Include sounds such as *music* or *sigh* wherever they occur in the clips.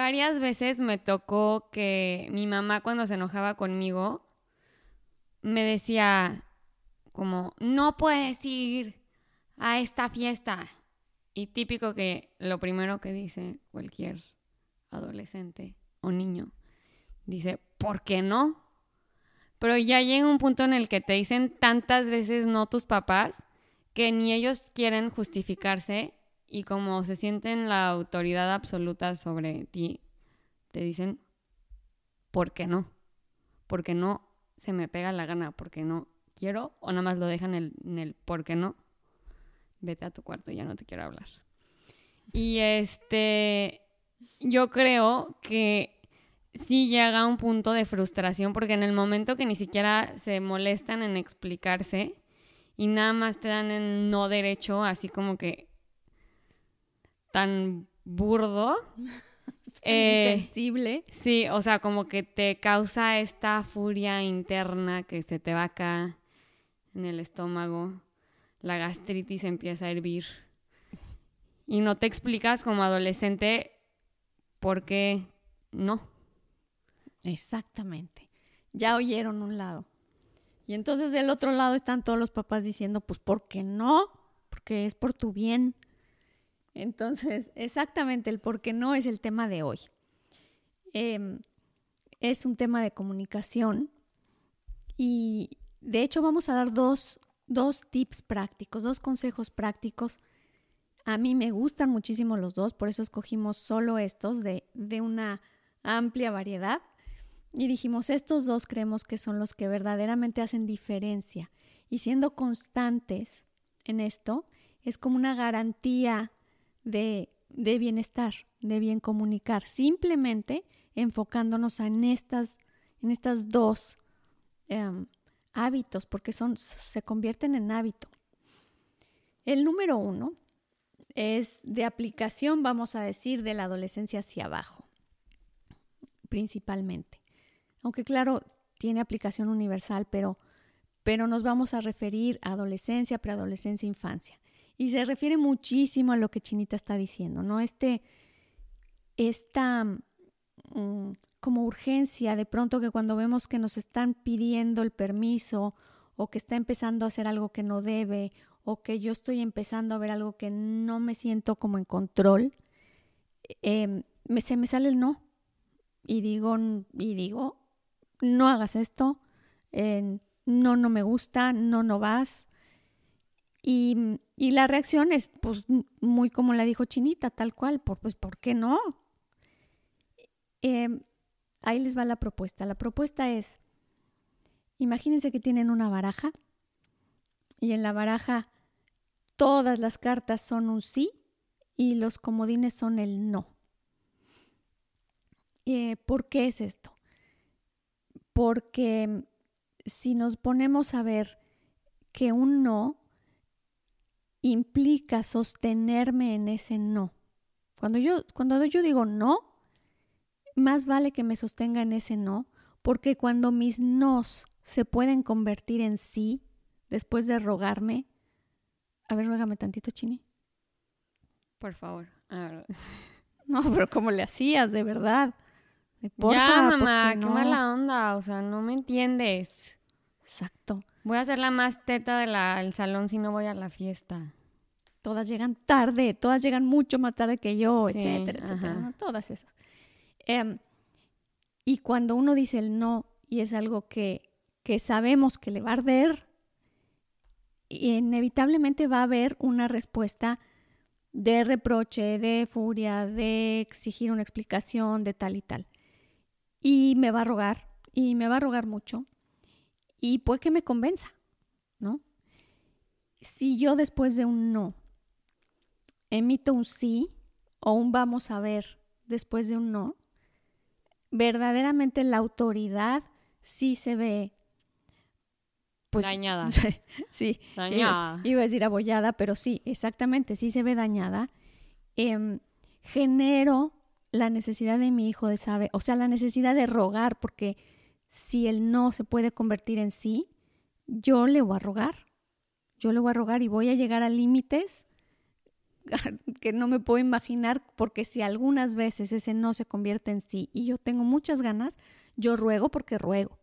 varias veces me tocó que mi mamá cuando se enojaba conmigo me decía como, no puedes ir a esta fiesta. Y típico que lo primero que dice cualquier adolescente o niño, dice, ¿por qué no? Pero ya llega un punto en el que te dicen tantas veces no tus papás que ni ellos quieren justificarse y como se sienten la autoridad absoluta sobre ti, te dicen, ¿por qué no? Porque no se me pega la gana, porque no quiero, o nada más lo dejan en el, el ¿por qué no? Vete a tu cuarto, ya no te quiero hablar. Y este, yo creo que sí llega a un punto de frustración, porque en el momento que ni siquiera se molestan en explicarse y nada más te dan el no derecho, así como que tan burdo. *laughs* Eh, insensible. Sí, o sea, como que te causa esta furia interna que se te va acá en el estómago. La gastritis empieza a hervir. Y no te explicas como adolescente por qué no. Exactamente. Ya oyeron un lado. Y entonces del otro lado están todos los papás diciendo, pues, ¿por qué no? Porque es por tu bien. Entonces, exactamente el por qué no es el tema de hoy. Em, es un tema de comunicación y de hecho vamos a dar dos, dos tips prácticos, dos consejos prácticos. A mí me gustan muchísimo los dos, por eso escogimos solo estos de, de una amplia variedad. Y dijimos, estos dos creemos que son los que verdaderamente hacen diferencia. Y siendo constantes en esto, es como una garantía de, de bienestar, de bien comunicar, simplemente enfocándonos en estas, en estas dos em, hábitos, porque son, se convierten en hábito. El número uno es de aplicación, vamos a decir, de la adolescencia hacia abajo, principalmente. Aunque claro, tiene aplicación universal, pero, pero nos vamos a referir a adolescencia, preadolescencia, infancia. Y se refiere muchísimo a lo que Chinita está diciendo, ¿no? Este, esta mm, como urgencia de pronto que cuando vemos que nos están pidiendo el permiso o que está empezando a hacer algo que no debe o que yo estoy empezando a ver algo que no me siento como en control, em, se me sale el no. Y digo, y digo, no hagas esto, no, no me gusta, no, no vas. Y, y, la reacción es pues muy como la dijo Chinita, tal cual, por, pues ¿por qué no? Eh, ahí les va la propuesta. La propuesta es, imagínense que tienen una baraja y en la baraja todas las cartas son un sí y los comodines son el no. Eh, ¿Por qué es esto? Porque si nos ponemos a ver que un no implica sostenerme en ese no. Cuando yo, cuando yo digo no, más vale que me sostenga en ese no, porque cuando mis nos se pueden convertir en sí, después de rogarme, a ver, ruégame tantito, Chini. Por favor. *laughs* No, pero ¿cómo le hacías, de verdad? ya, mamá, qué mala onda, o sea, no me entiendes. Exacto. Voy a ser la más teta del salón si no voy a la fiesta. Todas llegan tarde, todas llegan mucho más tarde que yo, etcétera, etcétera. Todas esas. Em, y cuando uno dice el no y es algo que, que sabemos que le va a arder, inevitablemente va a haber una respuesta de reproche, de furia, de exigir una explicación, de tal y tal. Y me va a rogar, y me va a rogar mucho y puede que me convenza, ¿no? Si yo después de un no emito un sí o un vamos a ver después de un no, verdaderamente la autoridad sí se ve pues, dañada. *laughs* sí, dañada. Iba, a decir abollada, pero sí, exactamente, sí se ve dañada. Em, genero la necesidad de mi hijo de saber, o sea, la necesidad de rogar, porque si él no se puede convertir en sí, yo le voy a rogar. Yo le voy a rogar y voy a llegar a límites *laughs* que no me puedo imaginar, porque si algunas veces ese no se convierte en sí y yo tengo muchas ganas, yo ruego porque ruego.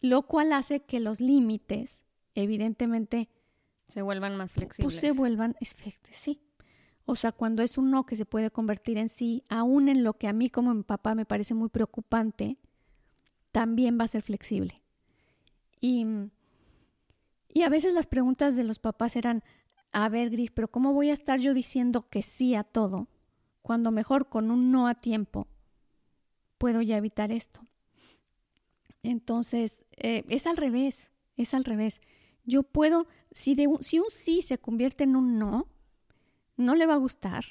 Lo cual hace que los límites, evidentemente, se vuelvan más flexibles. Pues se vuelvan, sí. O sea, cuando es un no que se puede convertir en sí, aún en lo que a mí como mi papá me parece muy preocupante, también va a ser flexible. Y, y a veces las preguntas de los papás eran, a ver, Gris, pero ¿cómo voy a estar yo diciendo que sí a todo cuando mejor con un no a tiempo puedo ya evitar esto? Entonces, eh, es al revés, es al revés. Yo puedo, si, de si un sí se convierte en un no, no le va a gustar,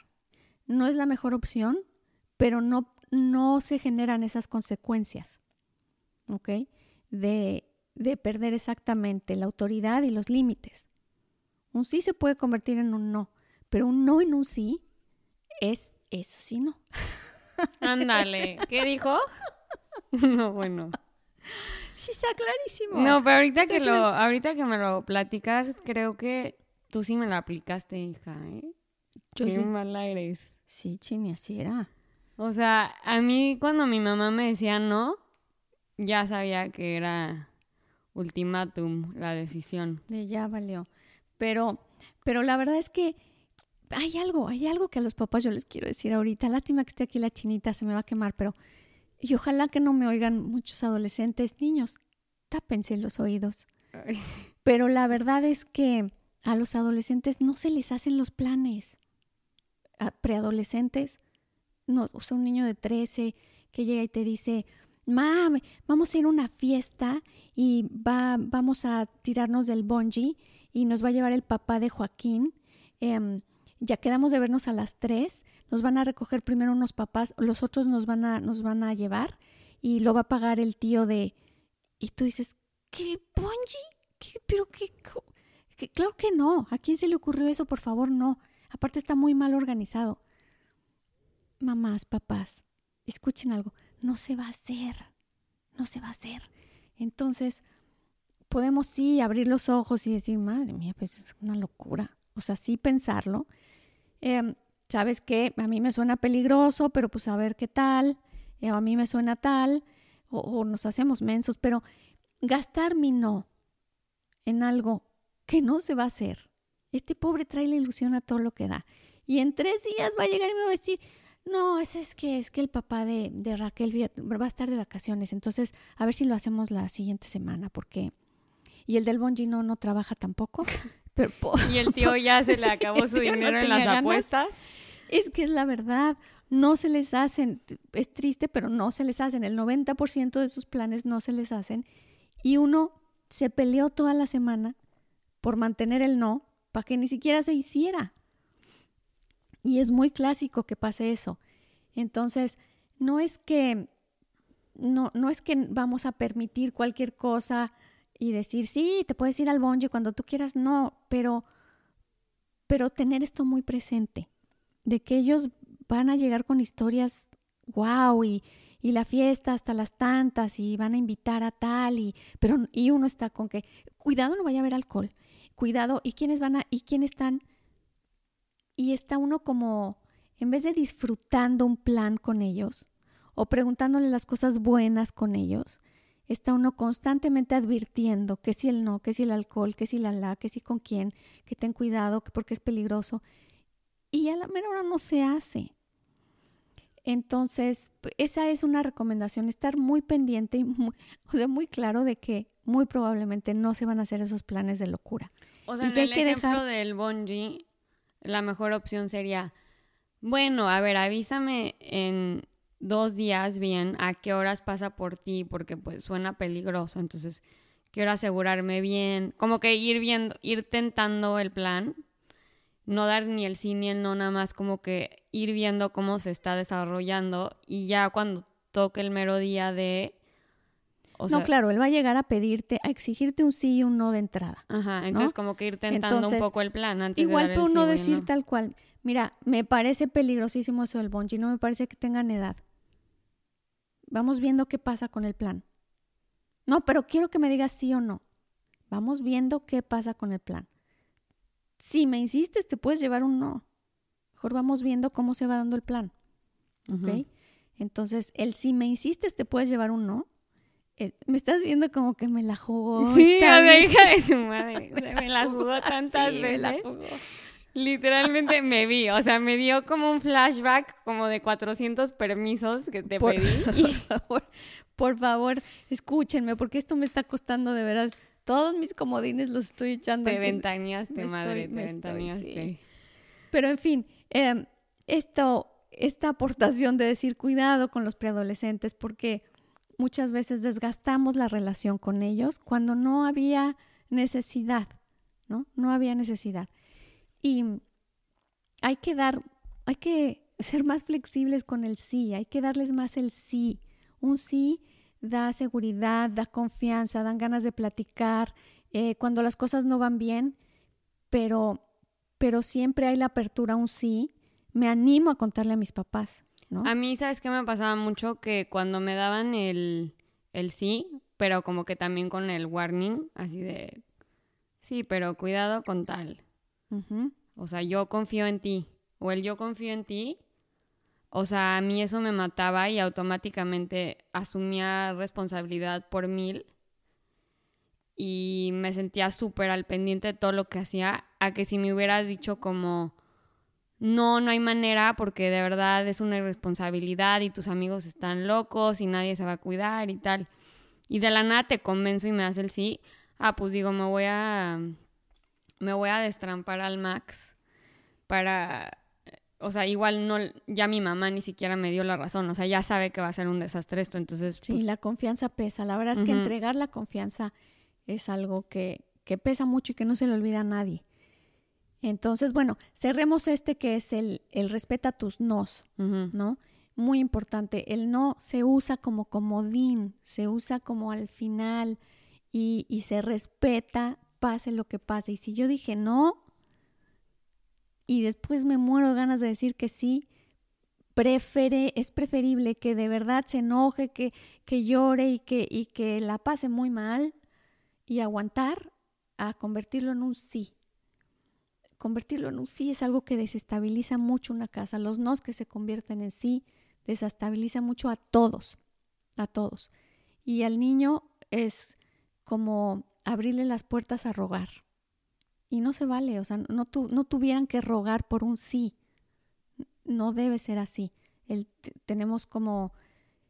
no es la mejor opción, pero no, no se generan esas consecuencias, ¿ok? De, de perder exactamente la autoridad y los límites. Un sí se puede convertir en un no, pero un no en un sí es eso sí no. *laughs* Ándale, ¿qué dijo? *laughs* No, bueno. Sí, está clarísimo. No, pero ahorita que, lo, ahorita que me lo platicas, creo que tú sí me lo aplicaste, hija, ¿eh? Yo Qué sí. mala eres. Sí, Chini, así era. O sea, a mí cuando mi mamá me decía no, ya sabía que era ultimátum la decisión. De ya valió. Pero, pero la verdad es que hay algo, hay algo que a los papás yo les quiero decir ahorita. Lástima que esté aquí la chinita, se me va a quemar, pero y ojalá que no me oigan muchos adolescentes, niños, tápense los oídos. Pero la verdad es que a los adolescentes no se les hacen los planes. A preadolescentes, no, o sea, un niño de 13 que llega y te dice, Mam, vamos a ir a una fiesta y va, vamos a tirarnos del bungee y nos va a llevar el papá de Joaquín. Em, ya quedamos de vernos a las 3 nos van a recoger primero unos papás, los otros nos van a, nos van a llevar y lo va a pagar el tío de... Y tú dices, ¿qué? ¿Qué, ¿Pero qué? Claro que no. ¿A quién se le ocurrió eso? Por favor, no. Aparte está muy mal organizado. Mamás, papás, escuchen algo. No se va a hacer. No se va a hacer. Entonces, podemos sí abrir los ojos y decir, madre mía, pues es una locura. O sea, sí pensarlo. Eh, ¿sabes qué? A mí me suena peligroso, pero pues a ver qué tal, o eh, a mí me suena tal, o, nos hacemos mensos, pero gastar mi no en algo que no se va a hacer. Este pobre trae la ilusión a todo lo que da. Y en tres días va a llegar y me va a decir, no, ese es que es que el papá de, de Raquel va a estar de vacaciones, entonces a ver si lo hacemos la siguiente semana, porque... Y el del Bonji no, no trabaja tampoco. *laughs* *laughs* y el tío ya se le acabó *laughs* su dinero en las apuestas. Es que es la verdad, no se les hacen, es triste, pero no se les hacen. El 90% de sus planes no se les hacen. Y uno se peleó toda la semana por mantener el no, para que ni siquiera se hiciera. Y es muy clásico que pase eso. Entonces, no es que no, no es que vamos a permitir cualquier cosa y decir, sí, te puedes ir al bonje cuando tú quieras, no, pero, pero tener esto muy presente, de que ellos van a llegar con historias wow y, y la fiesta hasta las tantas y van a invitar a tal y pero y uno está con que cuidado no vaya a haber alcohol cuidado y quiénes van a y quiénes están y está uno como en vez de disfrutando un plan con ellos o preguntándole las cosas buenas con ellos está uno constantemente advirtiendo que si el no, que si el alcohol, que si la la, que si con quién, que ten cuidado, que porque es peligroso. Y a la mera hora no se hace. Entonces, esa es una recomendación, estar muy pendiente y muy, *laughs* o sea, muy claro de que muy probablemente no se van a hacer esos planes de locura. O sea, en el ejemplo del bungee, la mejor opción sería, bueno, a ver, avísame en dos días bien a qué horas pasa por ti, porque pues suena peligroso, entonces quiero asegurarme bien, como que ir viendo, ir tentando el plan, no dar ni el sí ni el no, nada más como que ir viendo cómo se está desarrollando y ya cuando toque el mero día de... no, claro, él va a llegar a pedirte, a exigirte un sí y un no de entrada. Ajá, entonces como que ir tentando un poco el plan antes igual de dar uno decir tal cual, mira, me parece peligrosísimo eso del bungee, no me parece que tengan edad. Vamos viendo qué pasa con el plan. No, pero quiero que me digas sí o no. Vamos viendo qué pasa con el plan. Si me insistes, te puedes llevar un no. mejor vamos viendo cómo se va dando el plan. ¿Ok? Entonces, el si me insistes, te puedes llevar un no. Eh, me estás viendo como que me la jugó. *laughs* Sí, o sea, hija de su madre. *laughs* me la jugó tantas Sí, me la veces. jugó. Literalmente me vi, o sea, me dio como un flashback como de 400 permisos que te Por- pedí. *laughs* Por favor, por favor, escúchenme, porque esto me está costando de veras. Todos mis comodines los estoy echando. Te ventaneaste, madre, estoy- te estoy, ventaneaste. sí. Pero en fin, eh, esto, esta aportación de decir cuidado con los preadolescentes, porque muchas veces desgastamos la relación con ellos cuando no había necesidad, ¿no? No había necesidad. Y hay que dar, hay que ser más flexibles con el sí, hay que darles más el sí. Un sí da seguridad, da confianza, dan ganas de platicar eh, cuando las cosas no van bien, pero, pero siempre hay la apertura un sí. Me animo a contarle a mis papás, ¿no? A mí, ¿sabes qué me pasaba mucho? Que cuando me daban el, el sí, pero como que también con el warning, así de, sí, pero cuidado con tal. O sea, yo confío en ti. O el yo confío en ti. O sea, a mí eso me mataba y automáticamente asumía responsabilidad por mil. Y me sentía súper al pendiente de todo lo que hacía. A que si me hubieras dicho como, no, no hay manera porque de verdad es una irresponsabilidad y tus amigos están locos y nadie se va a cuidar y tal. Y de la nada te convenzo y me das el sí. Ah, pues digo, me voy a me voy a destrampar al max para, o sea, igual no, ya mi mamá ni siquiera me dio la razón, o sea, ya sabe que va a ser un desastre esto, entonces, Sí, pues, la confianza pesa. La verdad es que entregar la confianza es algo que, que pesa mucho y que no se le olvida a nadie. Entonces, bueno, cerremos este que es el, el respeta tus nos. ¿no? Muy importante. El no se usa como comodín, se usa como al final y, y se respeta, pase lo que pase. Y si yo dije no y después me muero de ganas de decir que sí, prefere, es preferible que de verdad se enoje, que, que llore y que, y que la pase muy mal y aguantar a convertirlo en un sí. Convertirlo en un sí es algo que desestabiliza mucho una casa. Los nos que se convierten en sí desestabiliza mucho a todos, a todos. Y al niño es como abrirle las puertas a rogar. Y no se vale, o sea, no, tu- no tuvieran que rogar por un sí. No debe ser así. El, tenemos como,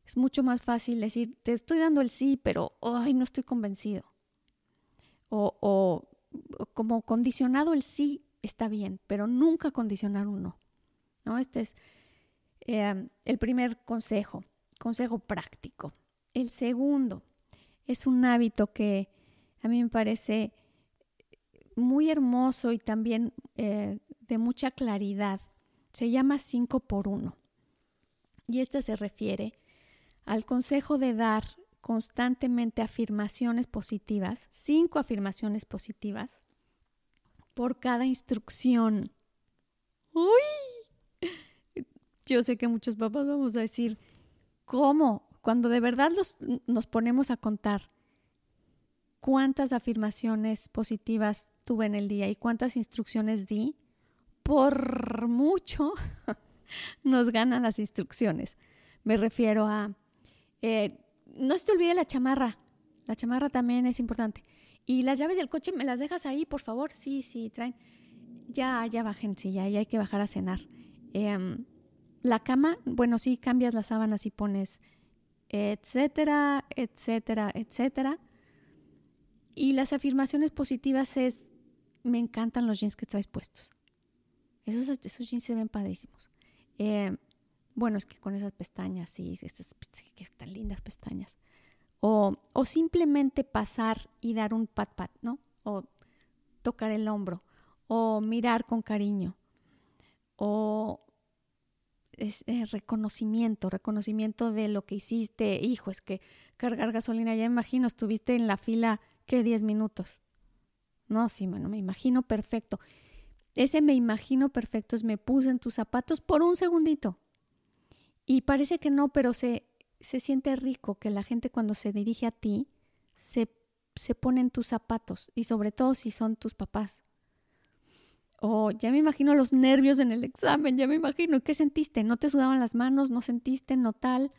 es mucho más fácil decir, te estoy dando el sí, pero, ay, no estoy convencido. O- o como condicionado el sí está bien, pero nunca condicionar un no. Este es eh, el primer consejo, consejo práctico. El segundo es un hábito que a mí me parece muy hermoso y también eh, de mucha claridad. Se llama 5 por 1. Y este se refiere al consejo de dar constantemente afirmaciones positivas, cinco afirmaciones positivas por cada instrucción. ¡Uy! Yo sé que muchos papás vamos a decir, ¿cómo? Cuando de verdad los- nos ponemos a contar cuántas afirmaciones positivas tuve en el día y cuántas instrucciones di, por mucho *laughs* nos ganan las instrucciones. Me refiero a, eh, no se te olvide la chamarra, la chamarra también es importante. Y las llaves del coche, ¿me las dejas ahí, por favor? Sí, sí, traen. Ya, ya bajen, sí, ya, ya hay que bajar a cenar. Em, la cama, bueno, sí, cambias las sábanas y pones etcétera, etcétera, etcétera. Y las afirmaciones positivas es, me encantan los jeans que traes puestos. Esos, jeans se ven padrísimos. Eh, bueno, es que con esas pestañas, sí, esas que están lindas pestañas. O, o simplemente pasar y dar un pat pat, ¿no? O tocar el hombro. O mirar con cariño. O es, eh, reconocimiento, reconocimiento de lo que hiciste. Hijo, es que cargar gasolina, ya imagino, estuviste en la fila, ¿qué? 10 minutos. No, sí, bueno, me imagino perfecto. Ese me imagino perfecto es me puse en tus zapatos por un segundito. Y parece que no, pero se, se siente rico que la gente cuando se dirige a ti se, se pone en tus zapatos y sobre todo si son tus papás. O ya me imagino los nervios en el examen, ya me imagino. ¿Qué sentiste? ¿No te sudaban las manos? ¿No sentiste? ¿No tal?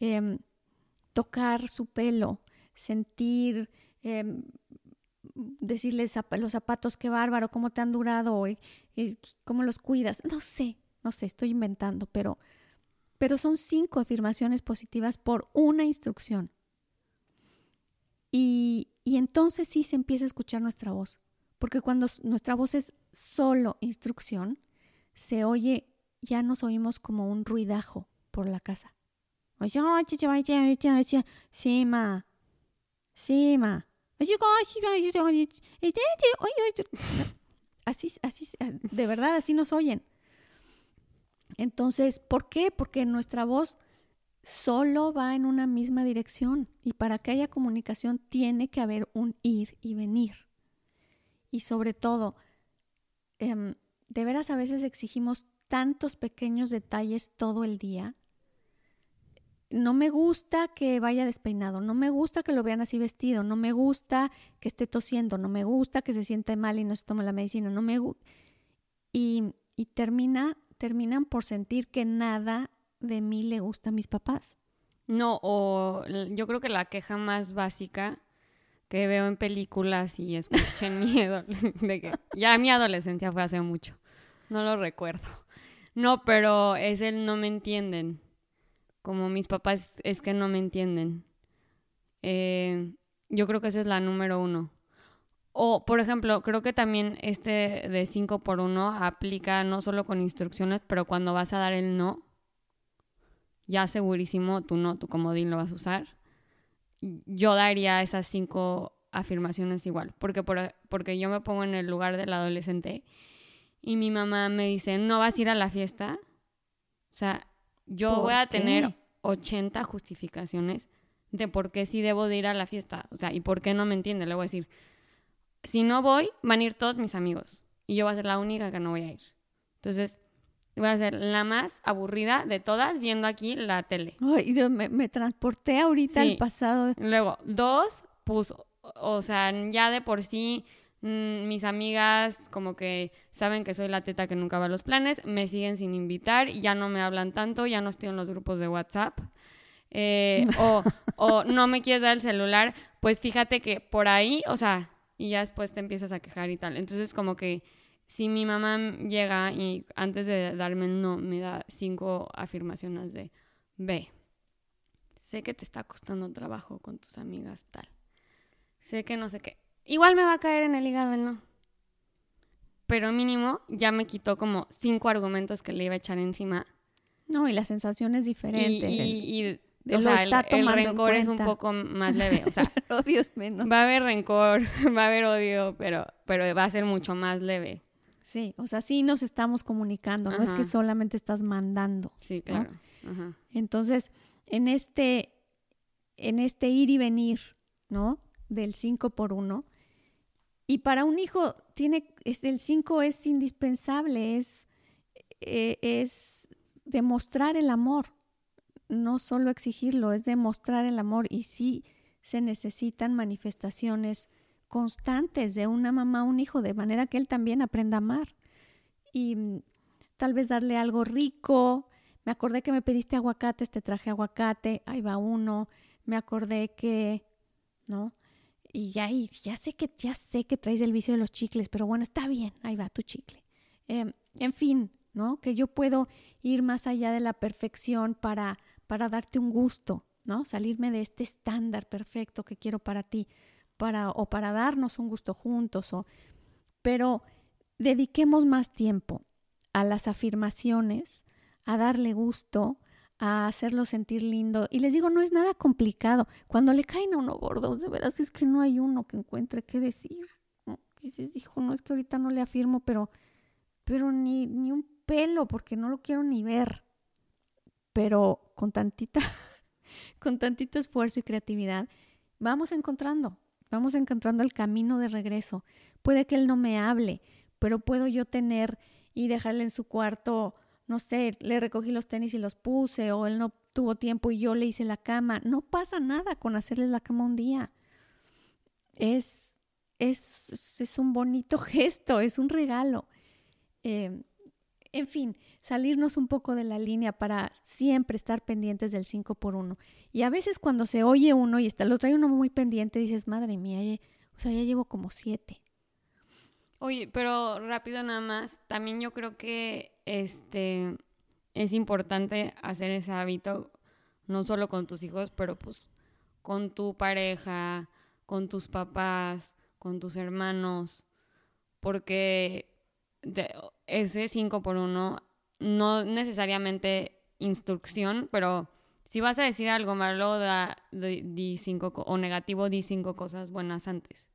Em, tocar su pelo, sentir, eh, decirles los zapatos, qué bárbaro, cómo te han durado, y, cómo los cuidas. No sé, no sé, estoy inventando, pero, pero son cinco afirmaciones positivas por una instrucción. Y, y entonces sí se empieza a escuchar nuestra voz, porque cuando nuestra voz es solo instrucción, se oye, ya nos oímos como un ruidajo por la casa. Sí, ma. Sí, ma. Así, así, de verdad, así nos oyen. Entonces, ¿por qué? Porque nuestra voz solo va en una misma dirección y para que haya comunicación tiene que haber un ir y venir. Y sobre todo, em, de veras a veces exigimos tantos pequeños detalles todo el día no me gusta que vaya despeinado, no me gusta que lo vean así vestido, no me gusta que esté tosiendo, no me gusta que se siente mal y no se tome la medicina, no me y, y termina, terminan por sentir que nada de mí le gusta a mis papás. No, o yo creo que la queja más básica que veo en películas y escuché en *laughs* miedo de que ya mi adolescencia fue hace mucho, no lo recuerdo. No, pero es el no me entienden como mis papás es que no me entienden. Eh, yo creo que esa es la número uno. O, por ejemplo, creo que también este de 5 por 1 aplica no solo con instrucciones, pero cuando vas a dar el no, ya segurísimo tú no, tu comodín lo vas a usar. Yo daría esas cinco afirmaciones igual, porque, por, porque yo me pongo en el lugar del adolescente y mi mamá me dice, ¿no vas a ir a la fiesta? O sea, yo voy a tener 80 justificaciones de por qué sí debo de ir a la fiesta. O sea, y por qué no me entiende. Le voy a decir, si no voy, van a ir todos mis amigos. Y yo voy a ser la única que no voy a ir. Entonces, voy a ser la más aburrida de todas viendo aquí la tele. Ay, Dios, me, transporté ahorita al pasado. Luego, dos, pues, o sea, ya de por sí Mm, mis amigas como que saben que soy la teta que nunca va a los planes, me siguen sin invitar, ya no me hablan tanto, ya no estoy en los grupos de WhatsApp. Eh, o, o *laughs* no me quieres dar el celular, pues fíjate que por ahí, o sea, y ya después te empiezas a quejar y tal. Entonces como que si mi mamá llega y antes de darme el no me da cinco afirmaciones de ve, sé que te está costando trabajo con tus amigas tal, sé que no sé qué, Igual me va a caer en el hígado el no. Pero mínimo ya me quitó como cinco argumentos que le iba a echar encima. No, y la sensación es diferente. Y, o sea, el, rencor es un poco más leve. O sea, *laughs* el odio es menos. Va a haber rencor, *laughs* va a haber odio, pero, pero va a ser mucho más leve. Sí, o sea, sí nos estamos comunicando, no es que solamente estás mandando. Sí, claro. Entonces, en este, en este ir y venir, ¿no? Del 5 por 1, y para un hijo tiene, es, el 5 es indispensable, es, eh, es demostrar el amor, no solo exigirlo, es demostrar el amor. Y sí se necesitan manifestaciones constantes de una mamá a un hijo, de manera que él también aprenda a amar. Y mm, tal vez darle algo rico. Me acordé que me pediste aguacates, te traje aguacate, ahí va uno. Me acordé que, ¿no? y ya, ya sé que ya sé que traes el vicio de los chicles, pero bueno, está bien, ahí va tu chicle. Em, en fin, ¿no? Que yo puedo ir más allá de la perfección para, para darte un gusto, ¿no? Salirme de este estándar perfecto que quiero para ti, para, o para darnos un gusto juntos, o, pero dediquemos más tiempo a las afirmaciones, a darle gusto, a hacerlo sentir lindo. Y les digo, no es nada complicado. Cuando le caen a uno gordo, de veras es que no hay uno que encuentre qué decir. Dices, hijo, no es que ahorita no le afirmo, pero, pero ni, ni un pelo, porque no lo quiero ni ver. Pero con tantita, *laughs* con tantito esfuerzo y creatividad, vamos encontrando, vamos encontrando el camino de regreso. Puede que él no me hable, pero puedo yo tener y dejarle en su cuarto no sé, le recogí los tenis y los puse, o él no tuvo tiempo y yo le hice la cama. No pasa nada con hacerles la cama un día. Es, es, es un bonito *laughs* gesto, es un regalo. Eh, en fin, salirnos un poco de la línea para siempre estar pendientes del 5 por 1. Y a veces cuando se oye uno y está el otro hay uno muy pendiente, dices, madre mía, o sea, ya llevo como siete. Oye, pero rápido nada más, también yo creo que este es importante hacer ese hábito, no solo con tus hijos, pero pues con tu pareja, con tus papás, con tus hermanos, porque ese 5 por 1 no necesariamente instrucción, pero si vas a decir algo malo da, di cinco, o negativo, di cinco cosas buenas antes.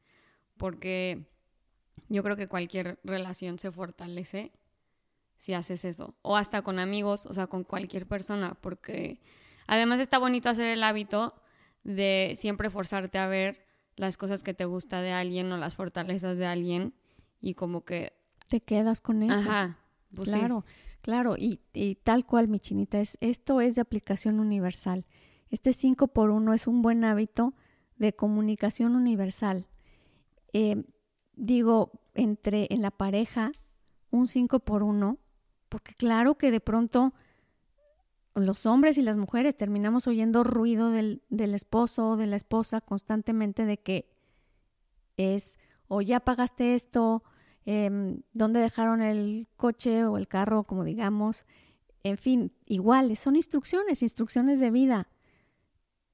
Porque yo creo que cualquier relación se fortalece si haces eso. O hasta con amigos, o sea, con cualquier persona. Porque además está bonito hacer el hábito de siempre forzarte a ver las cosas que te gusta de alguien o las fortalezas de alguien y como que... Te quedas con eso. Ajá. Pues claro, claro. Y, y, tal cual, mi chinita, es, esto es de aplicación universal. Este 5 por 1 es un buen hábito de comunicación universal. Eh, digo, entre en la pareja, un 5 por 1, porque claro que de pronto los hombres y las mujeres terminamos oyendo ruido del, del esposo o de la esposa constantemente de que es o ya pagaste esto, eh, dónde dejaron el coche o el carro, como digamos, en fin, iguales, son instrucciones, instrucciones de vida,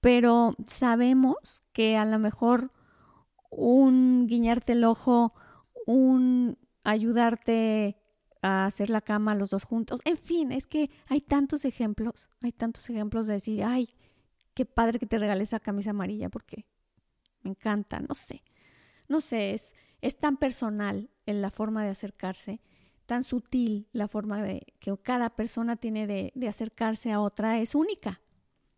pero sabemos que a lo mejor un guiñarte el ojo, un ayudarte a hacer la cama los dos juntos. En fin, es que hay tantos ejemplos, hay tantos ejemplos de decir, ay, qué padre que te regale esa camisa amarilla porque me encanta, no sé, no sé, es, es tan personal en la forma de acercarse, tan sutil la forma de que cada persona tiene de, de acercarse a otra, es única,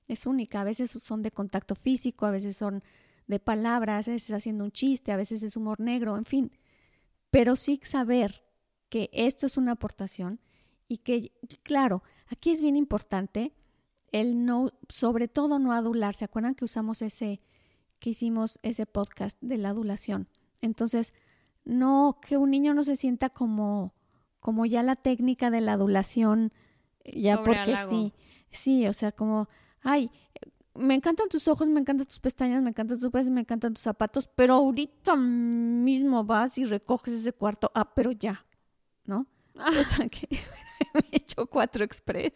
es única, a veces son de contacto físico, a veces son de palabras, a veces haciendo un chiste, a veces es humor negro, en fin, pero sí saber que esto es una aportación y que, claro, aquí es bien importante el no, sobre todo no adular. ¿Se acuerdan que usamos ese, que hicimos ese podcast de la adulación? Entonces, no, que un niño no se sienta como, como ya la técnica de la adulación, ya porque sí, sí, o sea, como, ay, me encantan tus ojos, me encantan tus pestañas, me encantan tus pies, me encantan tus zapatos, pero ahorita mismo vas y recoges ese cuarto, ah, pero ya, ¿no? O sea *laughs* que *laughs* me he hecho cuatro express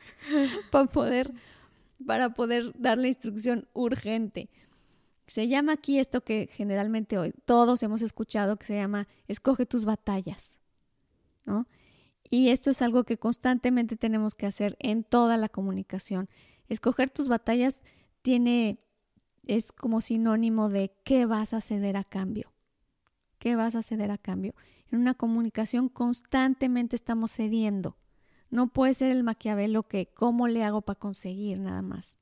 para poder, para poder dar la instrucción urgente. Se llama aquí esto que generalmente hoy todos hemos escuchado, que se llama escoge tus batallas, ¿no? Y esto es algo que constantemente tenemos que hacer en toda la comunicación. Escoger tus batallas tiene, es como sinónimo de qué vas a ceder a cambio. ¿Qué vas a ceder a cambio? En una comunicación constantemente estamos cediendo. No puede ser el maquiavelo que cómo le hago para conseguir nada más.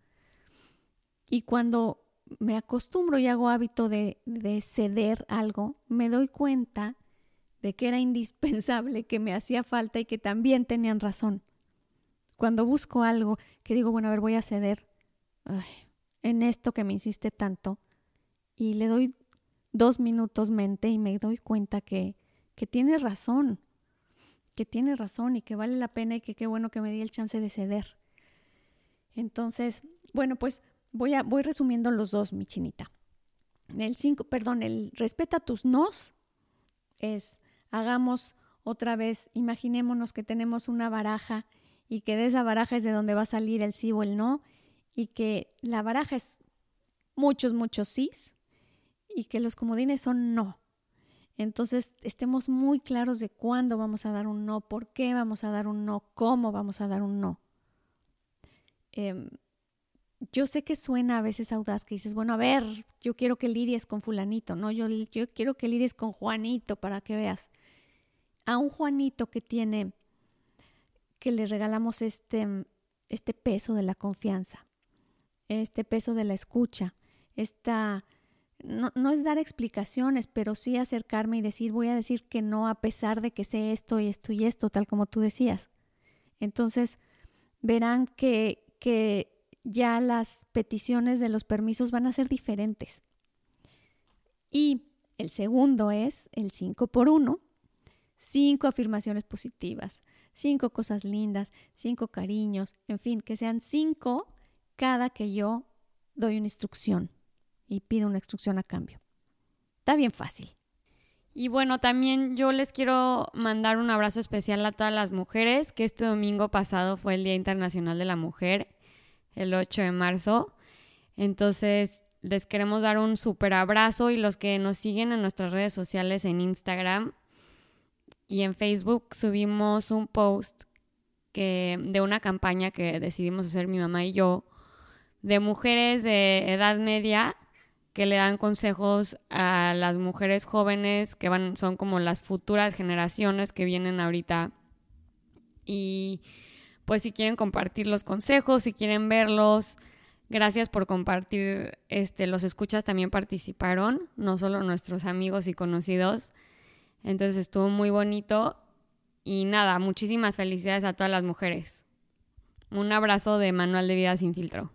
Y cuando me acostumbro y hago hábito de, de ceder algo, me doy cuenta de que era *laughs* indispensable, que me hacía falta y que también tenían razón. Cuando busco algo que digo, bueno, a ver, voy a ceder en esto que me insiste tanto y le doy dos minutos mente y me doy cuenta que que tiene razón, que tiene razón y que vale la pena y que qué bueno que me di el chance de ceder. Entonces, bueno, pues voy voy resumiendo los dos, mi chinita. El cinco, perdón, el respeta tus nos es hagamos otra vez, imaginémonos que tenemos una baraja y que de esa baraja es de donde va a salir el sí o el no y que la baraja es muchos, muchos sís y que los comodines son no. Entonces, estemos muy claros de cuándo vamos a dar un no, por qué vamos a dar un no, cómo vamos a dar un no. Em, yo sé que suena a veces audaz, que dices, bueno, a ver, yo quiero que lidies con fulanito, ¿no? Yo, yo quiero que lidies con Juanito para que veas. A un Juanito que tiene, que le regalamos este, este peso de la confianza, este peso de la escucha, esta no, es dar explicaciones, pero sí acercarme y decir, voy a decir que no a pesar de que sé esto y esto y esto, tal como tú decías. Entonces, verán que, que ya las peticiones de los permisos van a ser diferentes. Y el segundo es el 5 por 1. cinco afirmaciones positivas, cinco cosas lindas, cinco cariños, en fin, que sean cinco cada que yo doy una instrucción y pido una instrucción a cambio. Está bien fácil. Y bueno, también yo les quiero mandar un abrazo especial a todas las mujeres, que este domingo pasado fue el Día Internacional de la Mujer, el 8 de marzo. Entonces, les queremos dar un súper abrazo y los que nos siguen en nuestras redes sociales en Instagram y en Facebook subimos un post que, de una campaña que decidimos hacer mi mamá y yo de mujeres de edad media que le dan consejos a las mujeres jóvenes que van, son como las futuras generaciones que vienen ahorita. Y pues si quieren compartir los consejos, si quieren verlos, gracias por compartir. Este, los escuchas también participaron, no solo nuestros amigos y conocidos. Entonces estuvo muy bonito. Y nada, muchísimas felicidades a todas las mujeres. Un abrazo de Manual de Vida sin filtro.